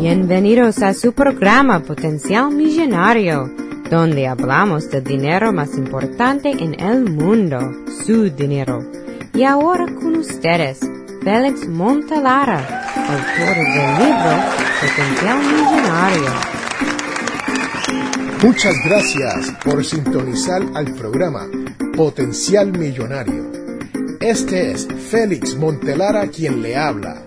Bienvenidos a su programa Potencial Millonario, donde hablamos del dinero más importante en el mundo, su dinero. Y ahora con ustedes, Félix Montelara, autor del libro Potencial Millonario. Muchas gracias por sintonizar al programa Potencial Millonario. Este es Félix Montelara quien le habla.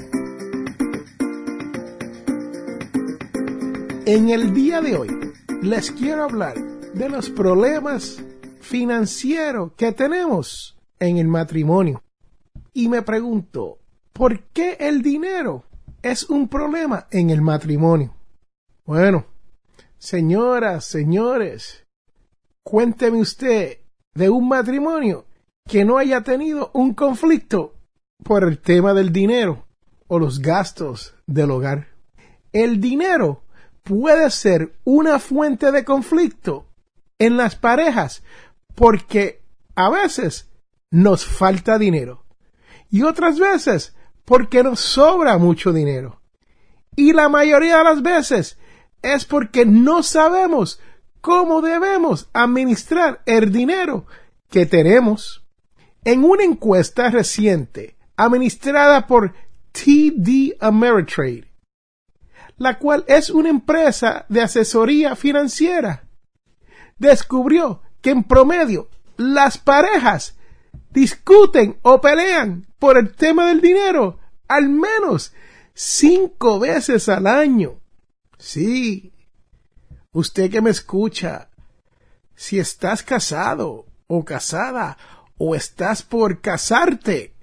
En el día de hoy les quiero hablar de los problemas financieros que tenemos en el matrimonio. Y me pregunto, ¿por qué el dinero es un problema en el matrimonio? Bueno, señoras, señores, cuénteme usted de un matrimonio que no haya tenido un conflicto por el tema del dinero o los gastos del hogar. El dinero puede ser una fuente de conflicto en las parejas porque a veces nos falta dinero y otras veces porque nos sobra mucho dinero. Y la mayoría de las veces es porque no sabemos cómo debemos administrar el dinero que tenemos. En una encuesta reciente administrada por TD Ameritrade, la cual es una empresa de asesoría financiera, descubrió que en promedio las parejas discuten o pelean por el tema del dinero al menos cinco veces al año. Sí, usted que me escucha, si estás casado o casada o estás por casarte,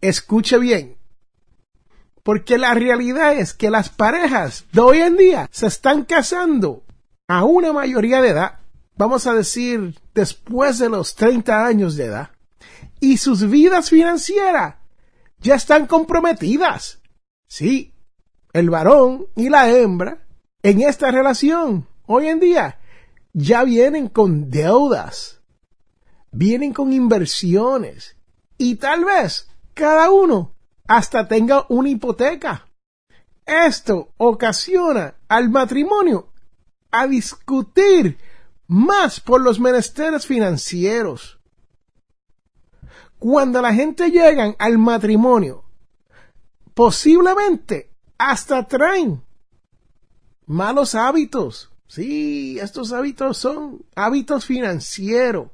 escuche bien. Porque la realidad es que las parejas de hoy en día se están casando a una mayoría de edad, vamos a decir después de los 30 años de edad, y sus vidas financieras ya están comprometidas. Sí, el varón y la hembra en esta relación hoy en día ya vienen con deudas vienen con inversiones y tal vez cada uno hasta tenga una hipoteca. Esto ocasiona al matrimonio a discutir más por los menesteres financieros. Cuando la gente llega al matrimonio, posiblemente hasta traen malos hábitos. Sí, estos hábitos son hábitos financieros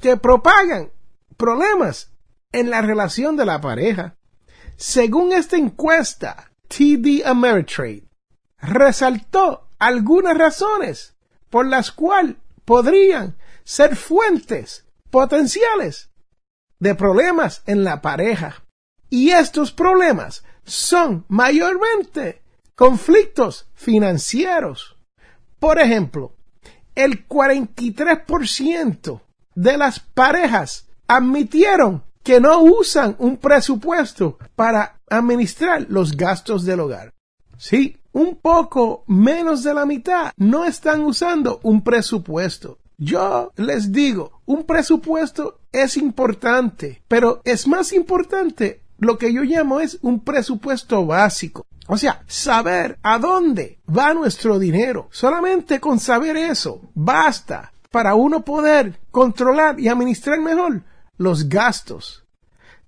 que propagan problemas en la relación de la pareja. Según esta encuesta, TD Ameritrade resaltó algunas razones por las cuales podrían ser fuentes potenciales de problemas en la pareja. Y estos problemas son mayormente conflictos financieros. Por ejemplo, el 43% de las parejas admitieron que no usan un presupuesto para administrar los gastos del hogar. Sí, un poco menos de la mitad no están usando un presupuesto. Yo les digo, un presupuesto es importante, pero es más importante lo que yo llamo es un presupuesto básico. O sea, saber a dónde va nuestro dinero. Solamente con saber eso basta para uno poder controlar y administrar mejor los gastos.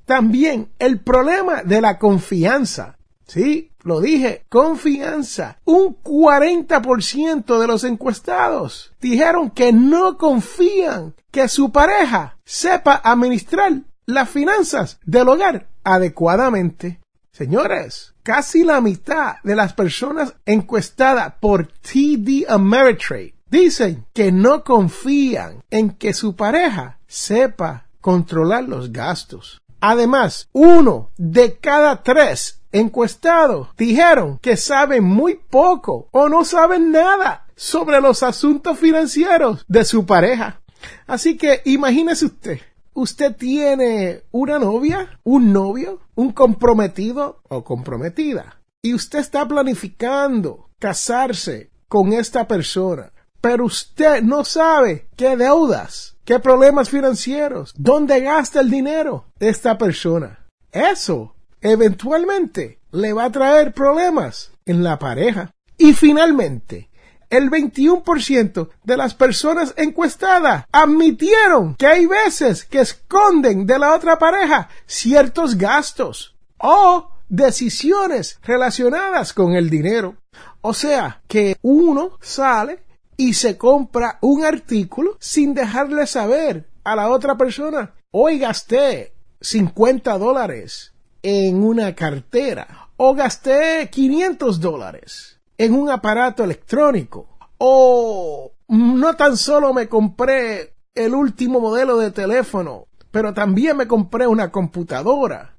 También el problema de la confianza. Sí, lo dije, confianza. Un 40% de los encuestados dijeron que no confían que su pareja sepa administrar las finanzas del hogar adecuadamente. Señores, casi la mitad de las personas encuestadas por TD Ameritrade Dicen que no confían en que su pareja sepa controlar los gastos. Además, uno de cada tres encuestados dijeron que saben muy poco o no saben nada sobre los asuntos financieros de su pareja. Así que imagínese usted, usted tiene una novia, un novio, un comprometido o comprometida, y usted está planificando casarse con esta persona, pero usted no sabe qué deudas, qué problemas financieros, dónde gasta el dinero esta persona. Eso eventualmente le va a traer problemas en la pareja. Y finalmente, el 21% de las personas encuestadas admitieron que hay veces que esconden de la otra pareja ciertos gastos o decisiones relacionadas con el dinero. O sea, que uno sale y se compra un artículo sin dejarle saber a la otra persona, hoy gasté 50 dólares en una cartera o gasté 500 dólares en un aparato electrónico. O no tan solo me compré el último modelo de teléfono, pero también me compré una computadora.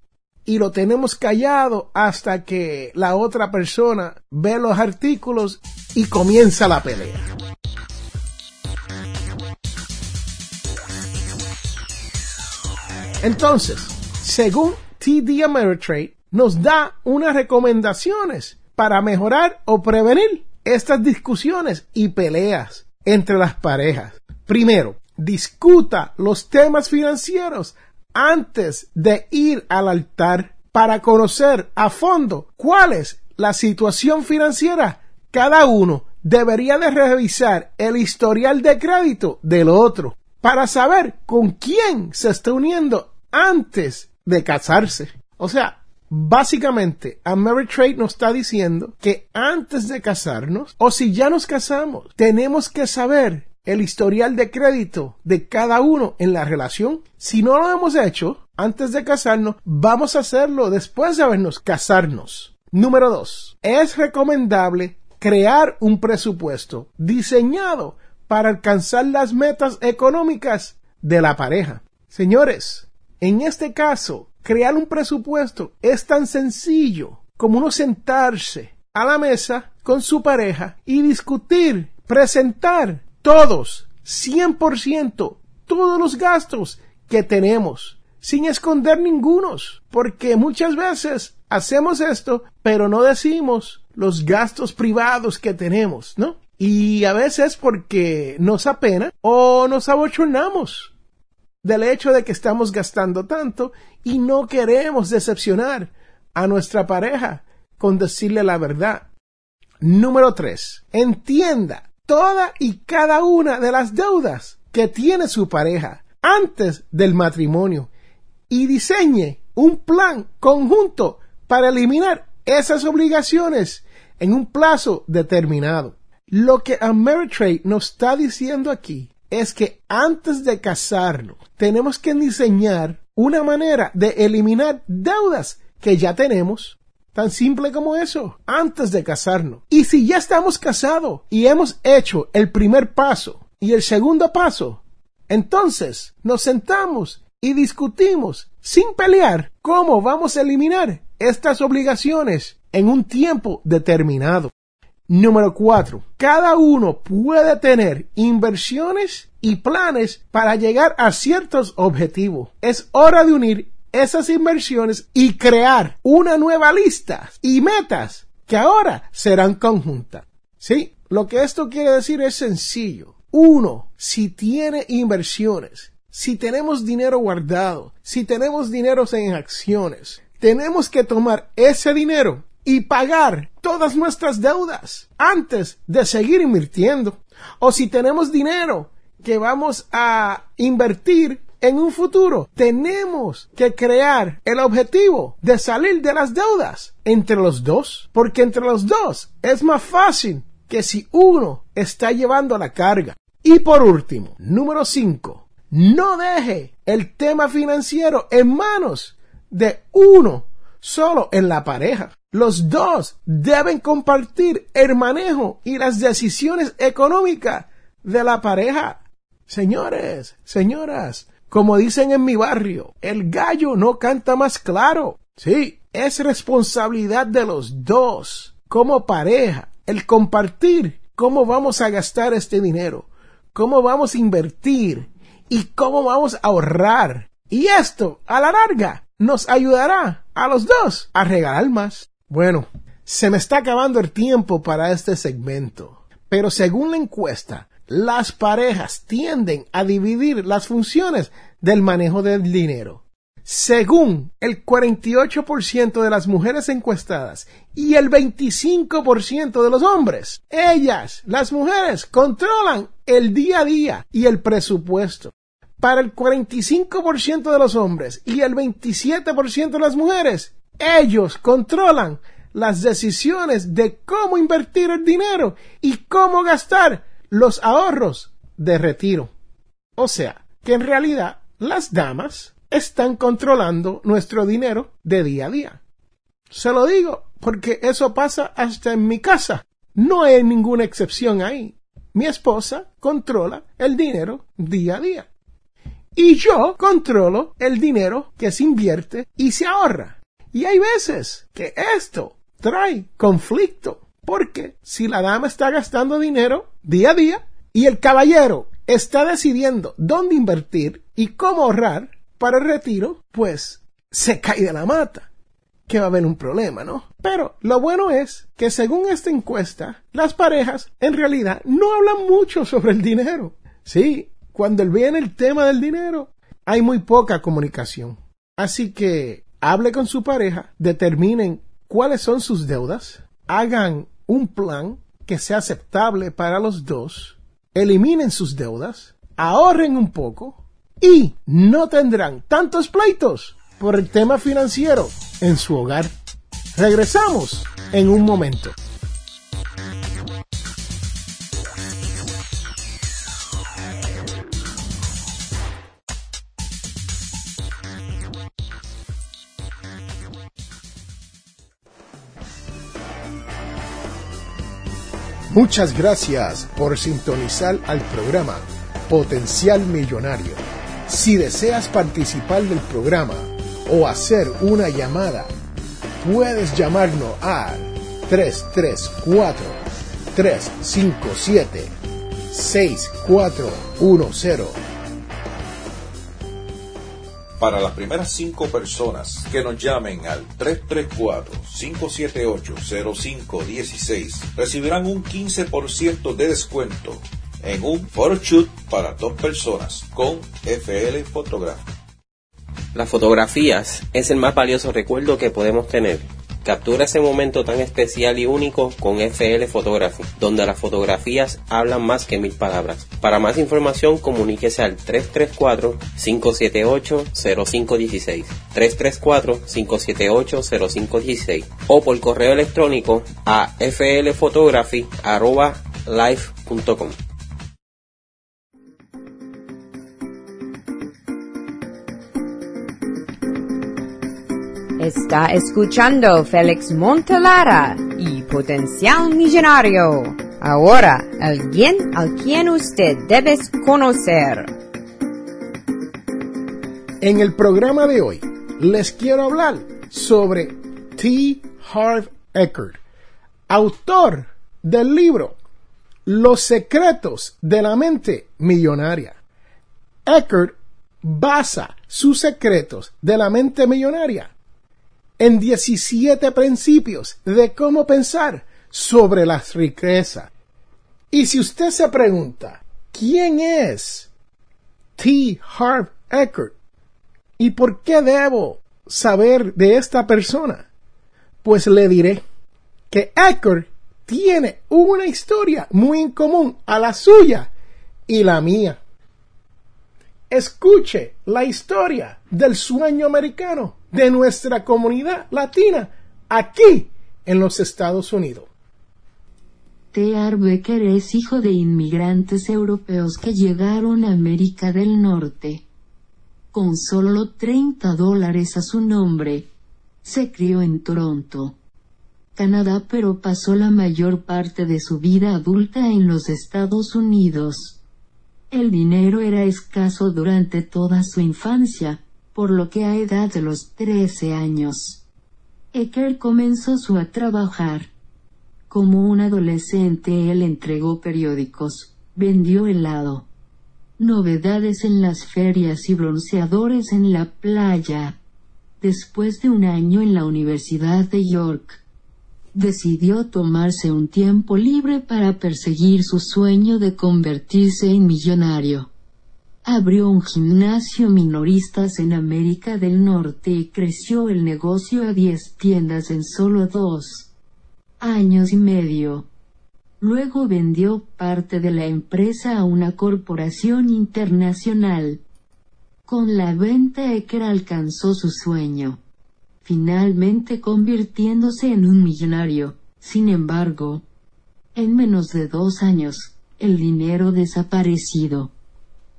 Y lo tenemos callado hasta que la otra persona ve los artículos y comienza la pelea. Entonces, según TD Ameritrade, nos da unas recomendaciones para mejorar o prevenir estas discusiones y peleas entre las parejas. Primero, discuta los temas financieros antes de ir al altar para conocer a fondo cuál es la situación financiera. Cada uno debería de revisar el historial de crédito del otro para saber con quién se está uniendo antes de casarse. O sea, Básicamente, Ameritrade nos está diciendo que antes de casarnos, o si ya nos casamos, tenemos que saber el historial de crédito de cada uno en la relación. Si no lo hemos hecho antes de casarnos, vamos a hacerlo después de habernos casarnos. Número dos, es recomendable crear un presupuesto diseñado para alcanzar las metas económicas de la pareja. Señores, en este caso, crear un presupuesto es tan sencillo como uno sentarse a la mesa con su pareja y discutir, presentar todos, 100%, todos los gastos que tenemos, sin esconder ningunos, porque muchas veces hacemos esto, pero no decimos los gastos privados que tenemos, ¿no? Y a veces porque nos apena o nos abochornamos del hecho de que estamos gastando tanto y no queremos decepcionar a nuestra pareja con decirle la verdad. Número 3. Entienda toda y cada una de las deudas que tiene su pareja antes del matrimonio y diseñe un plan conjunto para eliminar esas obligaciones en un plazo determinado. Lo que Ameritrade nos está diciendo aquí es que antes de casarnos tenemos que diseñar una manera de eliminar deudas que ya tenemos. Tan simple como eso, antes de casarnos. Y si ya estamos casados y hemos hecho el primer paso y el segundo paso, entonces nos sentamos y discutimos sin pelear cómo vamos a eliminar estas obligaciones en un tiempo determinado. Número 4. Cada uno puede tener inversiones y planes para llegar a ciertos objetivos. Es hora de unir esas inversiones y crear una nueva lista y metas que ahora serán conjuntas. Sí, lo que esto quiere decir es sencillo. Uno, si tiene inversiones, si tenemos dinero guardado, si tenemos dinero en acciones, tenemos que tomar ese dinero y pagar todas nuestras deudas antes de seguir invirtiendo. O si tenemos dinero que vamos a invertir en un futuro, tenemos que crear el objetivo de salir de las deudas entre los dos, porque entre los dos es más fácil que si uno está llevando la carga. Y por último, número 5, no deje el tema financiero en manos de uno solo en la pareja. Los dos deben compartir el manejo y las decisiones económicas de la pareja. Señores, señoras, como dicen en mi barrio, el gallo no canta más claro. Sí, es responsabilidad de los dos, como pareja, el compartir cómo vamos a gastar este dinero, cómo vamos a invertir y cómo vamos a ahorrar. Y esto, a la larga, nos ayudará a los dos a regalar más. Bueno, se me está acabando el tiempo para este segmento, pero según la encuesta, las parejas tienden a dividir las funciones del manejo del dinero. Según el 48% de las mujeres encuestadas y el 25% de los hombres, ellas, las mujeres, controlan el día a día y el presupuesto. Para el 45% de los hombres y el 27% de las mujeres, ellos controlan las decisiones de cómo invertir el dinero y cómo gastar los ahorros de retiro. O sea, que en realidad las damas están controlando nuestro dinero de día a día. Se lo digo porque eso pasa hasta en mi casa. No hay ninguna excepción ahí. Mi esposa controla el dinero día a día. Y yo controlo el dinero que se invierte y se ahorra. Y hay veces que esto trae conflicto. Porque si la dama está gastando dinero día a día y el caballero está decidiendo dónde invertir y cómo ahorrar para el retiro, pues se cae de la mata. Que va a haber un problema, ¿no? Pero lo bueno es que según esta encuesta, las parejas en realidad no hablan mucho sobre el dinero. Sí, cuando viene el tema del dinero, hay muy poca comunicación. Así que hable con su pareja, determinen cuáles son sus deudas, hagan un plan que sea aceptable para los dos, eliminen sus deudas, ahorren un poco y no tendrán tantos pleitos por el tema financiero en su hogar. Regresamos en un momento. Muchas gracias por sintonizar al programa Potencial Millonario. Si deseas participar del programa o hacer una llamada, puedes llamarnos al 334 357 6410 para las primeras cinco personas que nos llamen al 334-578-0516, recibirán un 15% de descuento en un photoshoot para dos personas con FL Photography. Las fotografías es el más valioso recuerdo que podemos tener Captura ese momento tan especial y único con FL Photography, donde las fotografías hablan más que mil palabras. Para más información, comuníquese al 334-578-0516, 334-578-0516 o por correo electrónico a flphotography.live.com. Está escuchando Félix Montelara y Potencial Millonario. Ahora, alguien al quien usted debe conocer. En el programa de hoy les quiero hablar sobre T. Harv Eckert, autor del libro Los secretos de la mente millonaria. Eckert basa sus secretos de la mente millonaria en 17 principios de cómo pensar sobre las riquezas. Y si usted se pregunta, ¿quién es T. Harv Eckert? ¿Y por qué debo saber de esta persona? Pues le diré que Eckert tiene una historia muy en común a la suya y la mía. Escuche la historia del sueño americano de nuestra comunidad latina aquí en los Estados Unidos. T.R. Becker es hijo de inmigrantes europeos que llegaron a América del Norte. Con solo 30 dólares a su nombre, se crió en Toronto, Canadá, pero pasó la mayor parte de su vida adulta en los Estados Unidos. El dinero era escaso durante toda su infancia, por lo que a edad de los 13 años, Ecker comenzó su a trabajar. Como un adolescente él entregó periódicos, vendió helado. Novedades en las ferias y bronceadores en la playa. Después de un año en la Universidad de York, decidió tomarse un tiempo libre para perseguir su sueño de convertirse en millonario. Abrió un gimnasio minoristas en América del Norte y creció el negocio a diez tiendas en solo dos años y medio. Luego vendió parte de la empresa a una corporación internacional. Con la venta Ecker alcanzó su sueño, finalmente convirtiéndose en un millonario. Sin embargo, en menos de dos años, el dinero desaparecido.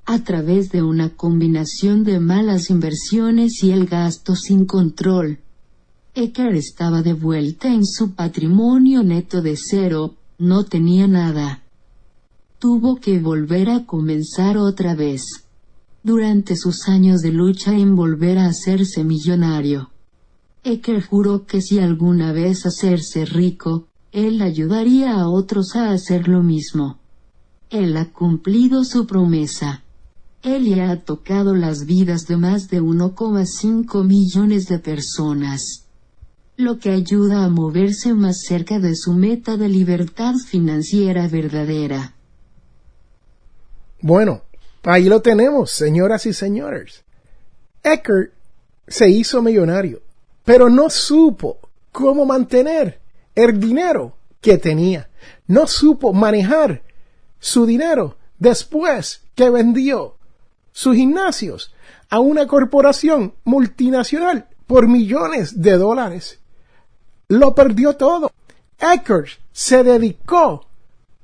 A través de una combinación de malas inversiones y el gasto sin control, Ecker estaba de vuelta en su patrimonio neto de cero, no tenía nada. Tuvo que volver a comenzar otra vez. Durante sus años de lucha en volver a hacerse millonario. Ecker juró que si alguna vez hacerse rico, él ayudaría a otros a hacer lo mismo. Él ha cumplido su promesa. Él ya ha tocado las vidas de más de 1,5 millones de personas lo que ayuda a moverse más cerca de su meta de libertad financiera verdadera. Bueno, ahí lo tenemos, señoras y señores. Eckert se hizo millonario, pero no supo cómo mantener el dinero que tenía. No supo manejar su dinero después que vendió sus gimnasios a una corporación multinacional por millones de dólares lo perdió todo. Eckert se dedicó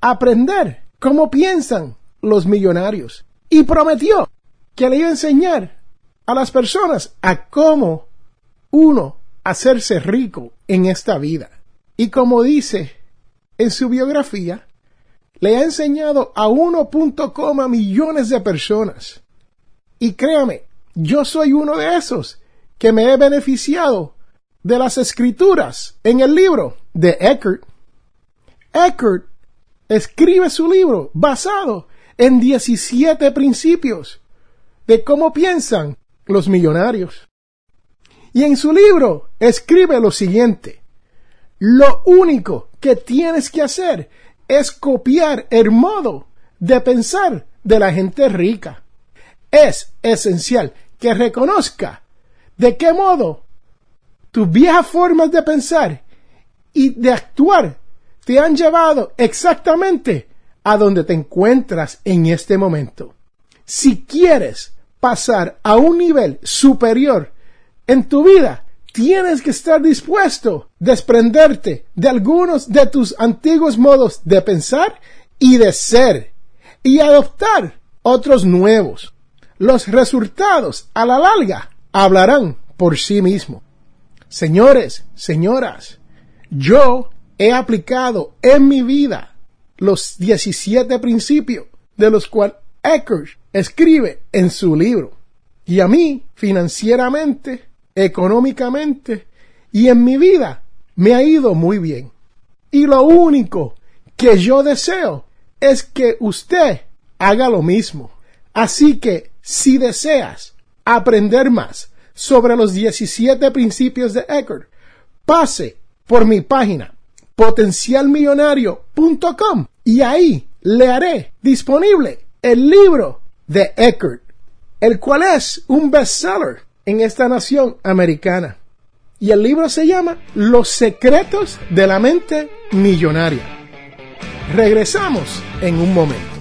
a aprender cómo piensan los millonarios y prometió que le iba a enseñar a las personas a cómo uno hacerse rico en esta vida. Y como dice en su biografía, le ha enseñado a 1.0 millones de personas. Y créame, yo soy uno de esos que me he beneficiado de las escrituras en el libro de Eckert. Eckert escribe su libro basado en 17 principios de cómo piensan los millonarios. Y en su libro escribe lo siguiente. Lo único que tienes que hacer es copiar el modo de pensar de la gente rica. Es esencial que reconozca de qué modo tus viejas formas de pensar y de actuar te han llevado exactamente a donde te encuentras en este momento. Si quieres pasar a un nivel superior en tu vida, tienes que estar dispuesto a desprenderte de algunos de tus antiguos modos de pensar y de ser y adoptar otros nuevos. Los resultados a la larga hablarán por sí mismos. Señores, señoras, yo he aplicado en mi vida los 17 principios de los cuales Eckert escribe en su libro. Y a mí, financieramente, económicamente y en mi vida, me ha ido muy bien. Y lo único que yo deseo es que usted haga lo mismo. Así que si deseas aprender más sobre los 17 principios de Eckert, pase por mi página potencialmillonario.com y ahí le haré disponible el libro de Eckert, el cual es un bestseller en esta nación americana. Y el libro se llama Los secretos de la mente millonaria. Regresamos en un momento.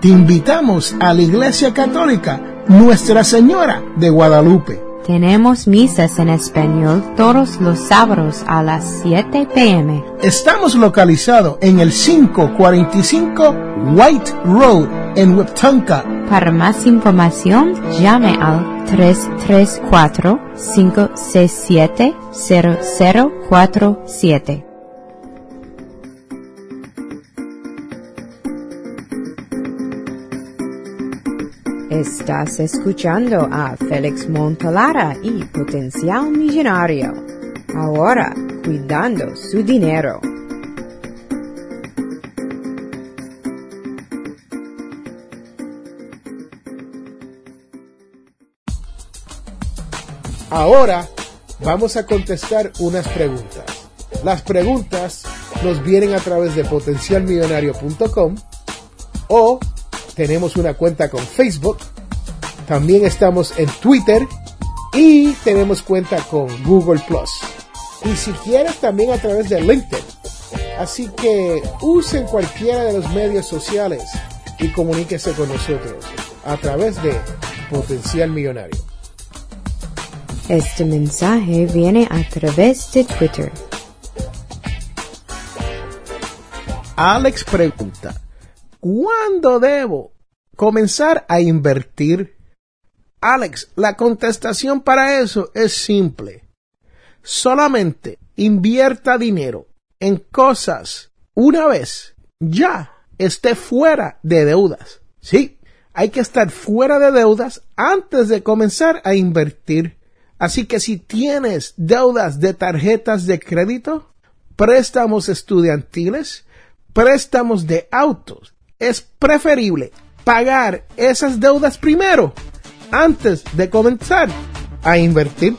te invitamos a la Iglesia Católica Nuestra Señora de Guadalupe. Tenemos misas en español todos los sábados a las 7 pm. Estamos localizados en el 545 White Road en Wiptonka. Para más información, llame al 334-567-0047. Estás escuchando a Félix Montalara y Potencial Millonario. Ahora, cuidando su dinero. Ahora vamos a contestar unas preguntas. Las preguntas nos vienen a través de potencialmillonario.com o tenemos una cuenta con Facebook. También estamos en Twitter y tenemos cuenta con Google Plus. Y si quieres también a través de LinkedIn. Así que usen cualquiera de los medios sociales y comuníquese con nosotros a través de Potencial Millonario. Este mensaje viene a través de Twitter. Alex pregunta, ¿cuándo debo comenzar a invertir? Alex, la contestación para eso es simple. Solamente invierta dinero en cosas una vez ya esté fuera de deudas. Sí, hay que estar fuera de deudas antes de comenzar a invertir. Así que si tienes deudas de tarjetas de crédito, préstamos estudiantiles, préstamos de autos, es preferible pagar esas deudas primero antes de comenzar a invertir.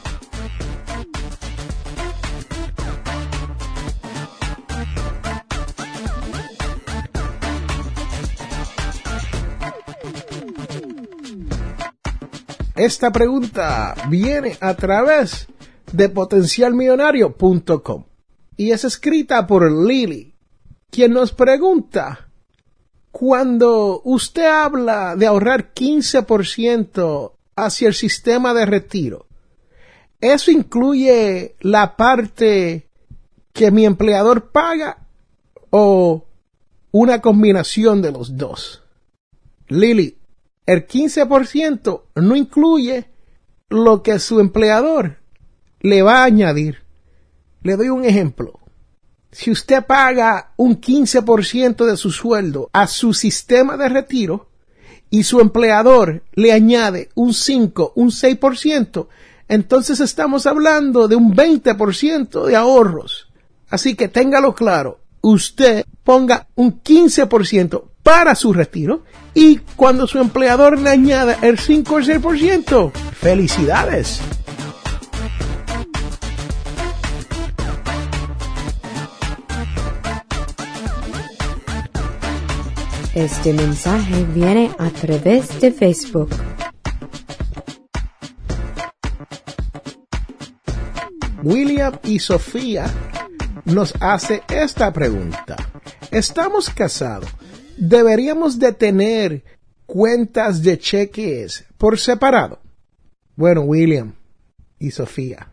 Esta pregunta viene a través de potencialmillonario.com y es escrita por Lily, quien nos pregunta, cuando usted habla de ahorrar 15% hacia el sistema de retiro, ¿eso incluye la parte que mi empleador paga o una combinación de los dos? Lily, el 15% no incluye lo que su empleador le va a añadir. Le doy un ejemplo. Si usted paga un 15% de su sueldo a su sistema de retiro y su empleador le añade un 5, un 6%, entonces estamos hablando de un 20% de ahorros. Así que téngalo claro. Usted ponga un 15% para su retiro y cuando su empleador le añada el 5 o 6%, felicidades. Este mensaje viene a través de Facebook. William y Sofía nos hace esta pregunta. Estamos casados. ¿Deberíamos de tener cuentas de cheques por separado? Bueno, William y Sofía,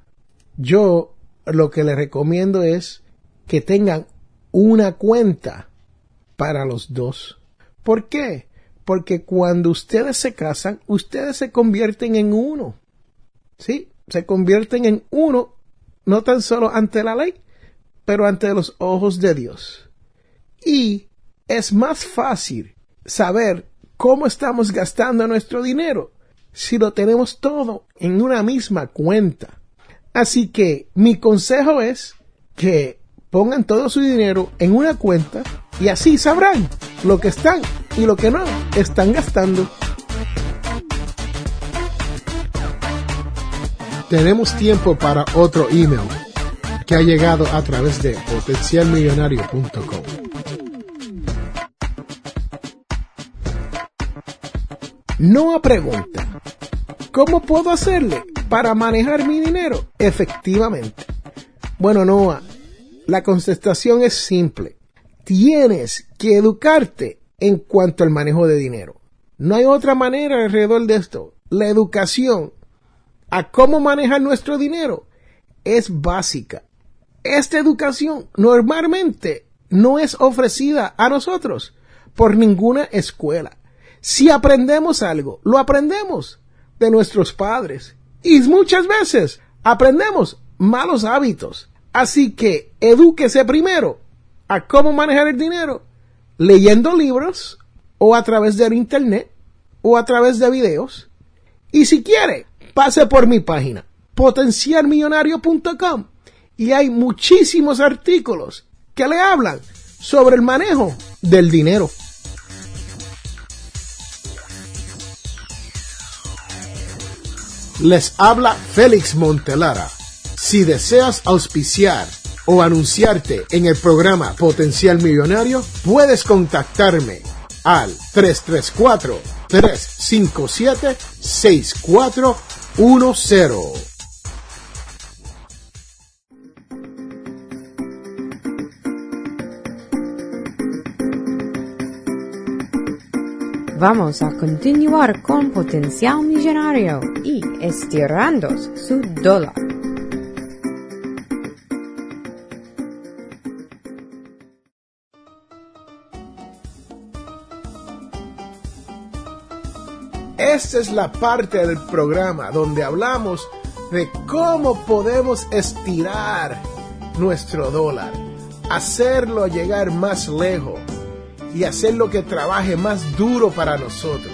yo lo que les recomiendo es que tengan una cuenta para los dos. ¿Por qué? Porque cuando ustedes se casan, ustedes se convierten en uno. Sí, se convierten en uno, no tan solo ante la ley, pero ante los ojos de Dios. Y es más fácil saber cómo estamos gastando nuestro dinero si lo tenemos todo en una misma cuenta. Así que mi consejo es que pongan todo su dinero en una cuenta y así sabrán lo que están y lo que no están gastando. Tenemos tiempo para otro email que ha llegado a través de potencialmillonario.com. Noah pregunta, ¿cómo puedo hacerle para manejar mi dinero efectivamente? Bueno, Noah, la contestación es simple. Tienes que educarte en cuanto al manejo de dinero. No hay otra manera alrededor de esto. La educación a cómo manejar nuestro dinero es básica. Esta educación normalmente no es ofrecida a nosotros por ninguna escuela. Si aprendemos algo, lo aprendemos de nuestros padres. Y muchas veces aprendemos malos hábitos. Así que edúquese primero a cómo manejar el dinero leyendo libros o a través del internet o a través de videos. Y si quiere, pase por mi página, potencialmillonario.com, y hay muchísimos artículos que le hablan sobre el manejo del dinero. Les habla Félix Montelara. Si deseas auspiciar o anunciarte en el programa Potencial Millonario, puedes contactarme al 334-357-6410. Vamos a continuar con Potencial Millonario y estirando su dólar. Esta es la parte del programa donde hablamos de cómo podemos estirar nuestro dólar, hacerlo llegar más lejos y hacerlo que trabaje más duro para nosotros.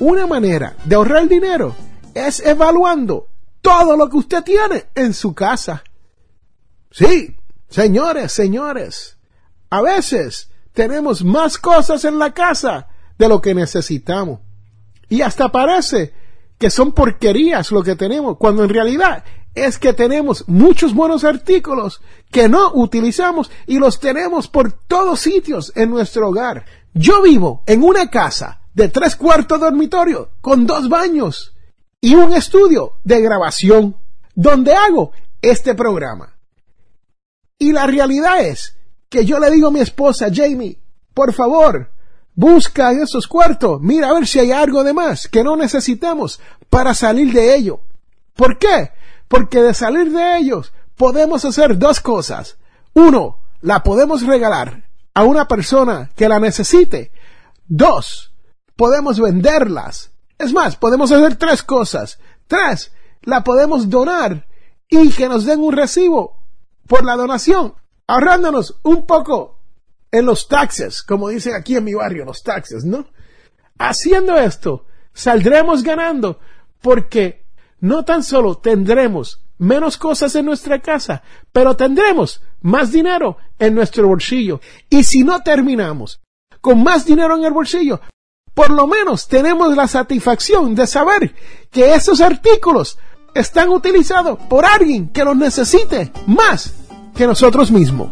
Una manera de ahorrar dinero es evaluando todo lo que usted tiene en su casa. Sí, señores, señores, a veces tenemos más cosas en la casa de lo que necesitamos. Y hasta parece que son porquerías lo que tenemos, cuando en realidad es que tenemos muchos buenos artículos que no utilizamos y los tenemos por todos sitios en nuestro hogar. Yo vivo en una casa de tres cuartos dormitorio con dos baños y un estudio de grabación donde hago este programa. Y la realidad es que yo le digo a mi esposa Jamie, por favor, busca en esos cuartos, mira a ver si hay algo de más que no necesitamos para salir de ello. ¿Por qué? Porque de salir de ellos podemos hacer dos cosas. Uno, la podemos regalar a una persona que la necesite. Dos, podemos venderlas. Es más, podemos hacer tres cosas. Tres, la podemos donar y que nos den un recibo por la donación ahorrándonos un poco en los taxes, como dicen aquí en mi barrio, los taxes, ¿no? Haciendo esto, saldremos ganando porque no tan solo tendremos menos cosas en nuestra casa, pero tendremos más dinero en nuestro bolsillo. Y si no terminamos con más dinero en el bolsillo, por lo menos tenemos la satisfacción de saber que esos artículos están utilizados por alguien que los necesite más que nosotros mismos.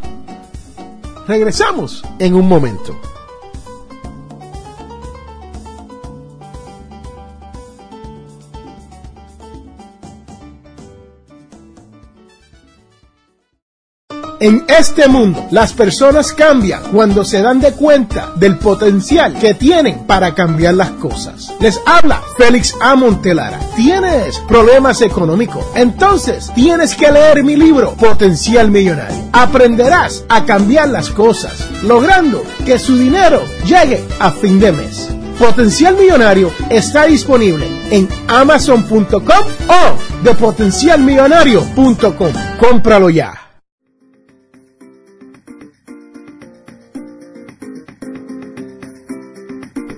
Regresamos en un momento. En este mundo, las personas cambian cuando se dan de cuenta del potencial que tienen para cambiar las cosas. Les habla Félix A. Montelara. ¿Tienes problemas económicos? Entonces, tienes que leer mi libro, Potencial Millonario. Aprenderás a cambiar las cosas, logrando que su dinero llegue a fin de mes. Potencial Millonario está disponible en amazon.com o de potencialmillonario.com. Cómpralo ya.